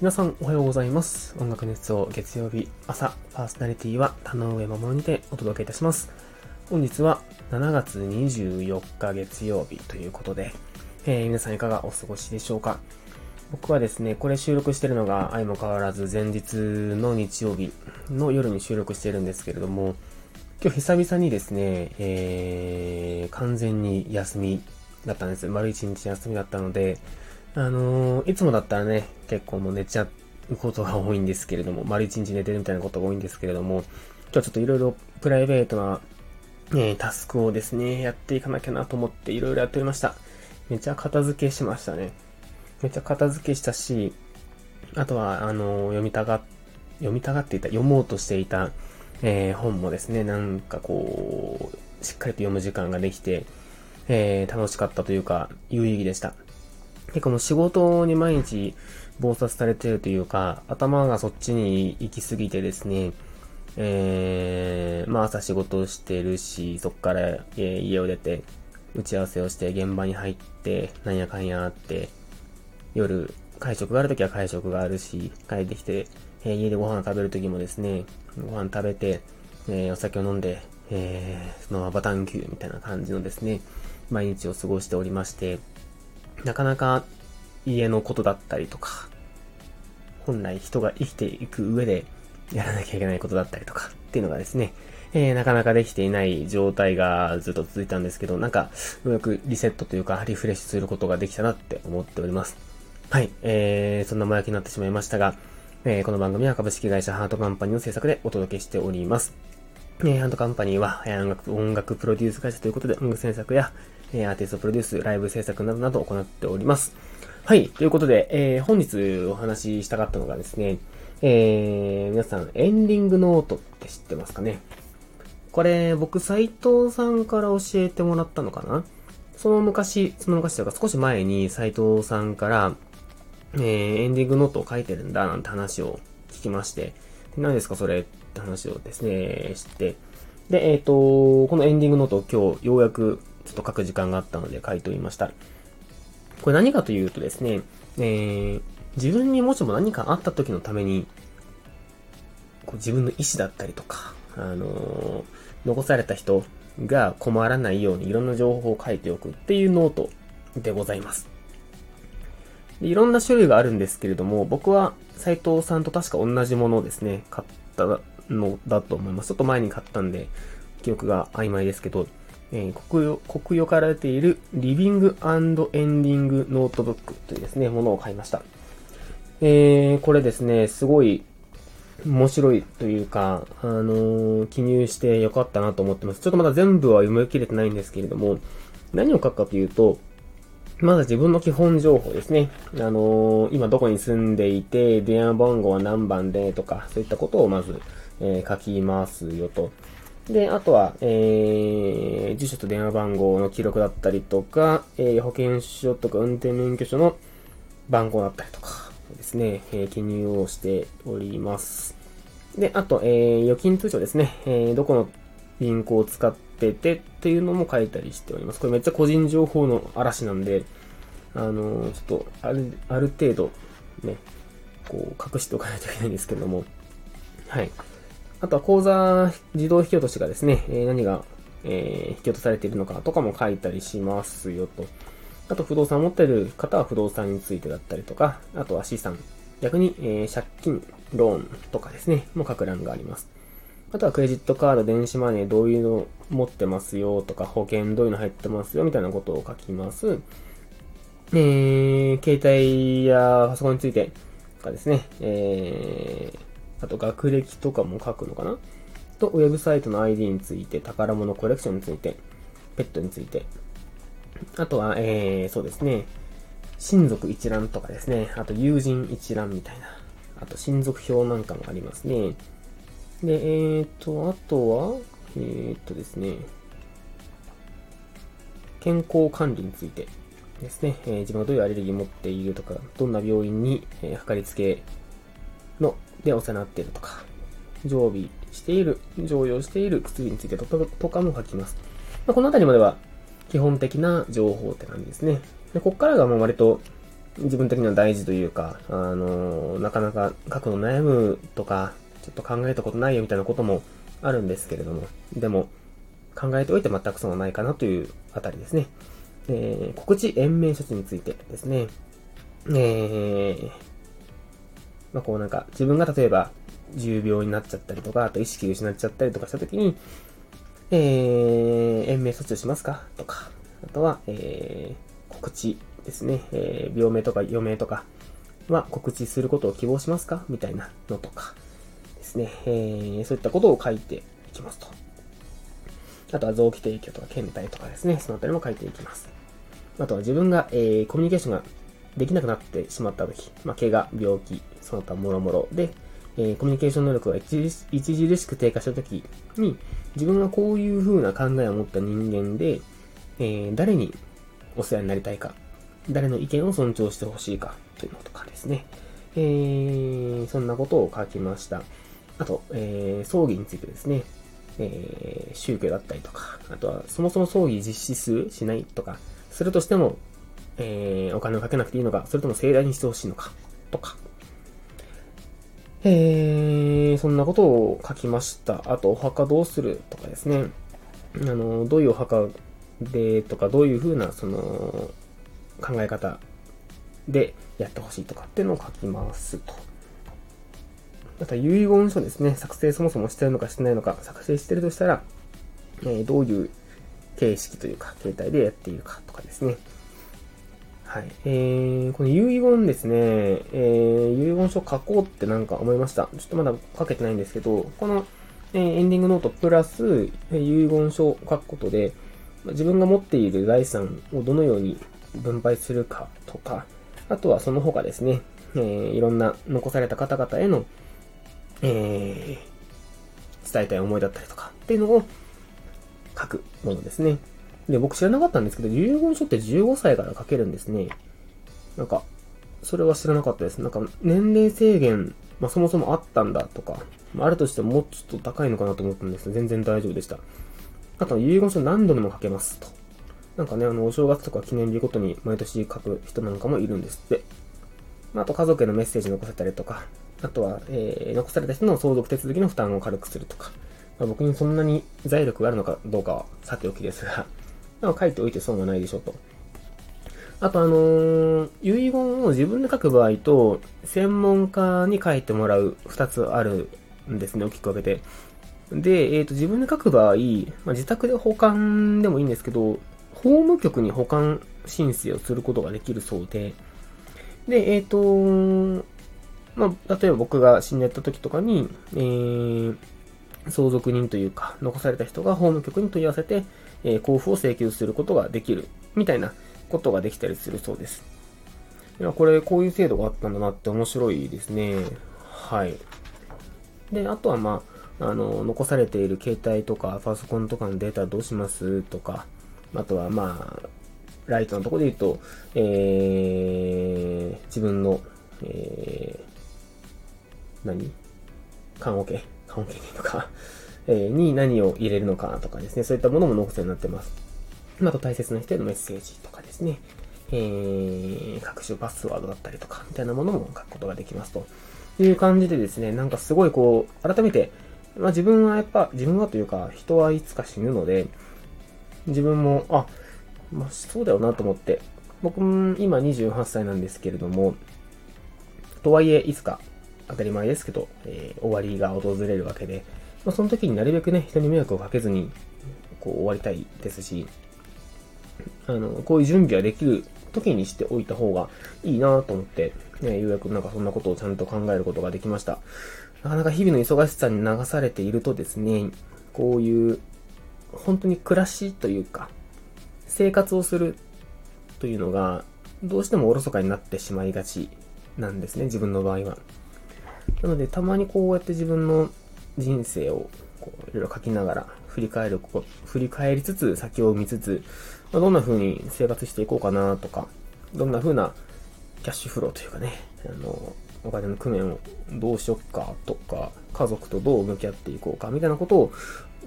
皆さんおはようございます。音楽熱奏月曜日朝、パーソナリティは田上守にてお届けいたします。本日は7月24日月曜日ということで、えー皆さんいかがお過ごしでしょうか？僕はですね、これ収録してるのが相も変わらず前日の日曜日の夜に収録してるんですけれども、今日久々にですね、えー、完全に休みだったんです。丸一日休みだったので、あのーいつもだったらね、結構もう寝ちゃうことが多いんですけれども、丸一日寝てるみたいなことが多いんですけれども、今日はちょっといろいろプライベートな、えタスクをですね、やっていかなきゃなと思っていろいろやっておりました。めちゃ片付けしましたね。めちゃ片付けしたし、あとは、あのー読みたが、読みたがっていた、読もうとしていた、えー本もですね、なんかこう、しっかりと読む時間ができて、えー楽しかったというか、有意義でした。結構もう仕事に毎日忙殺されてるというか、頭がそっちに行き過ぎてですね、えー、まあ朝仕事をしてるし、そっから、え家を出て、打ち合わせをして現場に入って、なんやかんやあって、夜、会食があるときは会食があるし、帰ってきて、え家でご飯食べるときもですね、ご飯食べて、えーお酒を飲んで、えーそのままバタンキューみたいな感じのですね、毎日を過ごしておりまして、なかなか家のことだったりとか、本来人が生きていく上でやらなきゃいけないことだったりとかっていうのがですね、えーなかなかできていない状態がずっと続いたんですけど、なんか、ようやくリセットというか、リフレッシュすることができたなって思っております。はい、えー、そんなもやきになってしまいましたが、えーこの番組は株式会社ハートカンパニーの制作でお届けしております。えーハントカンパニーは、音楽、音楽プロデュース会社ということで、音楽制作や、えーアーティストプロデュース、ライブ制作などなど行っております。はい。ということで、えー本日お話ししたかったのがですね、えー皆さん、エンディングノートって知ってますかね？これ、僕、斉藤さんから教えてもらったのかな？その昔、その昔というか少し前に斉藤さんから、えーエンディングノートを書いてるんだなんて話を聞きまして、何ですかそれって話をですね、知って、で、えっ、と、このエンディングノートを今日ようやくちょっと書く時間があったので書いておりました。これ何かというとですね、えー自分にもしも何かあった時のために、こう自分の意思だったりとか、あのー残された人が困らないようにいろんな情報を書いておくっていうノートでございます。でいろんな種類があるんですけれども、僕は斉藤さんと確か同じものをですね、買ったのだと思います。ちょっと前に買ったんで、記憶が曖昧ですけど、えー国よ、から出ているリビングエンディングノートブックというですね、ものを買いました。えー、これですね、すごい面白いというか、あのー記入してよかったなと思ってます。ちょっとまだ全部は読み切れてないんですけれども、何を書くかというと、まず自分の基本情報ですね。あのー今どこに住んでいて、電話番号は何番でとか、そういったことをまず、えー書きますよと。で、あとは、えー、住所と電話番号の記録だったりとか、えー保険証とか運転免許証の番号だったりとかですね、えー記入をしております。で、あと、えー預金通帳ですね、えーどこの銀行を使っててっていうのも書いたりしております。これめっちゃ個人情報の嵐なんで、あのーちょっと、ある、ある程度、ね、こう、隠しておかないといけないんですけども、はい。あとは口座自動引き落としがですね、え何が、え引き落とされているのかとかも書いたりしますよと。あと不動産を持っている方は不動産についてだったりとか、あとは資産。逆に、え借金、ローンとかですね、も書く欄があります。あとはクレジットカード、電子マネーどういうの持ってますよとか、保険どういうの入ってますよみたいなことを書きます。えー、携帯やパソコンについてとかですね、えー、あと学歴とかも書くのかな？と、ウェブサイトの ID について、宝物コレクションについて、ペットについて、あとは、えー、そうですね、親族一覧とかですね、あと友人一覧みたいな、あと親族表なんかもありますね。で、えーと、あとは、えーとですね、健康管理についてですね、えー自分がどういうアレルギーを持っているとか、どんな病院に、えーかかりつけの、でお世話になっているとか、常備している、常用している薬についてとかとかも書きます。まあ、このあたりまでは基本的な情報って感じですね。で、こっからがもう割と、自分的には大事というか、あの、なかなか書くの悩むとか、ちょっと考えたことないよみたいなこともあるんですけれども、でも、考えておいて全く損はないかなというあたりですね。えー、告知延命処置についてですね。えー、まあ、こうなんか、自分が例えば、重病になっちゃったりとか、あと意識失っちゃったりとかしたときに、えー、延命措置をしますか？とか、あとは、えー、告知ですね、えー、病名とか余命とかは告知することを希望しますか？みたいなのとかですね、えー、そういったことを書いていきますと。あとは臓器提供とか検体とかですね、そのあたりも書いていきます。あとは自分が、えー、コミュニケーションができなくなってしまった時、まあ、怪我、病気、その他もろもろで、えー、コミュニケーション能力が著しく低下した時に、自分はこういう風な考えを持った人間で、えー、誰にお世話になりたいか、誰の意見を尊重してほしいかというのとかですね。えー、そんなことを書きました。あと、えー、葬儀についてですね。えー、宗教だったりとか、あとはそもそも葬儀実施するしないとか、するとしても、えー、お金をかけなくていいのか、それとも盛大にしてほしいのか、とか。えー、そんなことを書きました。あと、お墓どうするとかですね。あの、どういうお墓でとか、どういうふうな、その、考え方でやってほしいとかっていうのを書きますと。また、遺言書ですね。作成そもそもしてるのかしてないのか、作成してるとしたら、えー、どういう形式というか、形態でやっているかとかですね。はい。えー、この遺言ですね、えー、遺言書書こうってなんか思いました。ちょっとまだ書けてないんですけど、この、えー、エンディングノートプラス、え遺言書を書くことで、自分が持っている財産をどのように分配するかとか、あとはその他ですね、えー、いろんな残された方々への、えー、伝えたい思いだったりとかっていうのを書くものですね。で、僕知らなかったんですけど、遺言書って15歳から書けるんですね。なんか、それは知らなかったです。なんか、年齢制限、まあ、そもそもあったんだとか、まあ、るとしてももうちょっと高いのかなと思ったんです全然大丈夫でした。あと、遺言書何度でも書けますと。なんかね、あの、お正月とか記念日ごとに毎年書く人なんかもいるんですって。まあ、あと、家族へのメッセージ残せたりとか、あとは、えー、残された人の相続手続きの負担を軽くするとか。まあ、僕にそんなに財力があるのかどうかはさておきですが、まあ、書いておいて損はないでしょと。あとあのー、遺言を自分で書く場合と、専門家に書いてもらう二つあるんですね、大きく分けて。で、えっ、ー、と、自分で書く場合、まあ、自宅で保管でもいいんですけど、法務局に保管申請をすることができるそうで、で、えっ、ー、と、まあ、例えば僕が死んでった時とかに、えー、相続人というか、残された人が法務局に問い合わせて、え、交付を請求することができる、みたいなことができたりするそうです。いや、これ、こういう制度があったんだなって面白いですね。はい。で、あとはまあ、あの、残されている携帯とか、パソコンとかのデータどうしますとか、あとはまあ、ライトのとこで言うと、えー、自分の、えー、何？缶オケ缶オケとかに何を入れるのかとかですね、そういったものも残すようになってます。あと大切な人へのメッセージとかですね、えー、各種パスワードだったりとか、みたいなものも書くことができますと。いう感じでですね、なんかすごいこう、改めて、まあ自分はやっぱ、自分はというか、人はいつか死ぬので、自分も、あ、まあそうだよなと思って、僕も今28歳なんですけれども、とはいえ、いつか当たり前ですけど、えー、終わりが訪れるわけで、まあ、その時になるべくね、人に迷惑をかけずに、こう終わりたいですし、あの、こういう準備はできる時にしておいた方がいいなと思って、ね、ようやくなんかそんなことをちゃんと考えることができました。なかなか日々の忙しさに流されているとですね、こういう、本当に暮らしというか、生活をするというのが、どうしてもおろそかになってしまいがちなんですね、自分の場合は。なので、たまにこうやって自分の人生をこういろいろ書きながら振り返る、振り返りつつ、先を見つつ、まあ、どんな風に生活していこうかなとか、どんな風なキャッシュフローというかね、あの、お金の工面をどうしよっかとか、家族とどう向き合っていこうかみたいなことを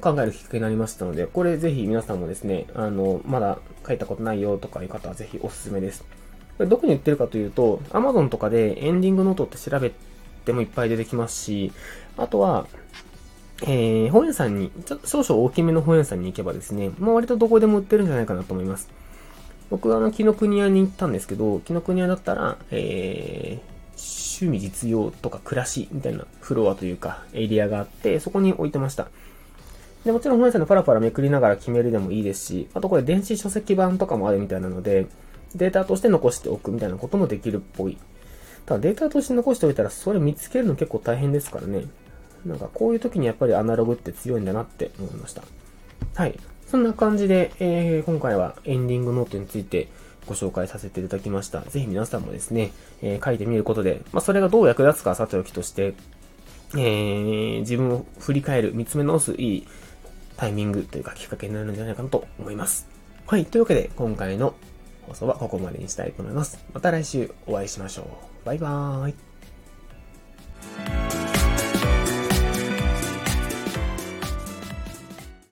考えるきっかけになりましたので、これぜひ皆さんもですね、あの、まだ書いたことないよとかいう方はぜひおすすめです。これどこに売ってるかというと、Amazon とかでエンディングノートって調べてもいっぱい出てきますし、あとは、えー、本屋さんに、ちょっと少々大きめの本屋さんに行けばですね、もう割とどこでも売ってるんじゃないかなと思います。僕はあの、木の国屋に行ったんですけど、木の国屋だったら、えー、趣味実用とか暮らしみたいなフロアというか、エリアがあって、そこに置いてました。で、もちろん本屋さんでパラパラめくりながら決めるでもいいですし、あとこれ電子書籍版とかもあるみたいなので、データとして残しておくみたいなこともできるっぽい。ただデータとして残しておいたら、それ見つけるの結構大変ですからね。なんかこういう時にやっぱりアナログって強いんだなって思いました。はい。そんな感じで、えー、今回はエンディングノートについてご紹介させていただきました。ぜひ皆さんもですね、えー、書いてみることで、まあ、それがどう役立つかさておきとして、えー、自分を振り返る、見つめ直すいいタイミングというかきっかけになるんじゃないかなと思います。はい。というわけで、今回の放送はここまでにしたいと思います。また来週お会いしましょう。バイバーイ。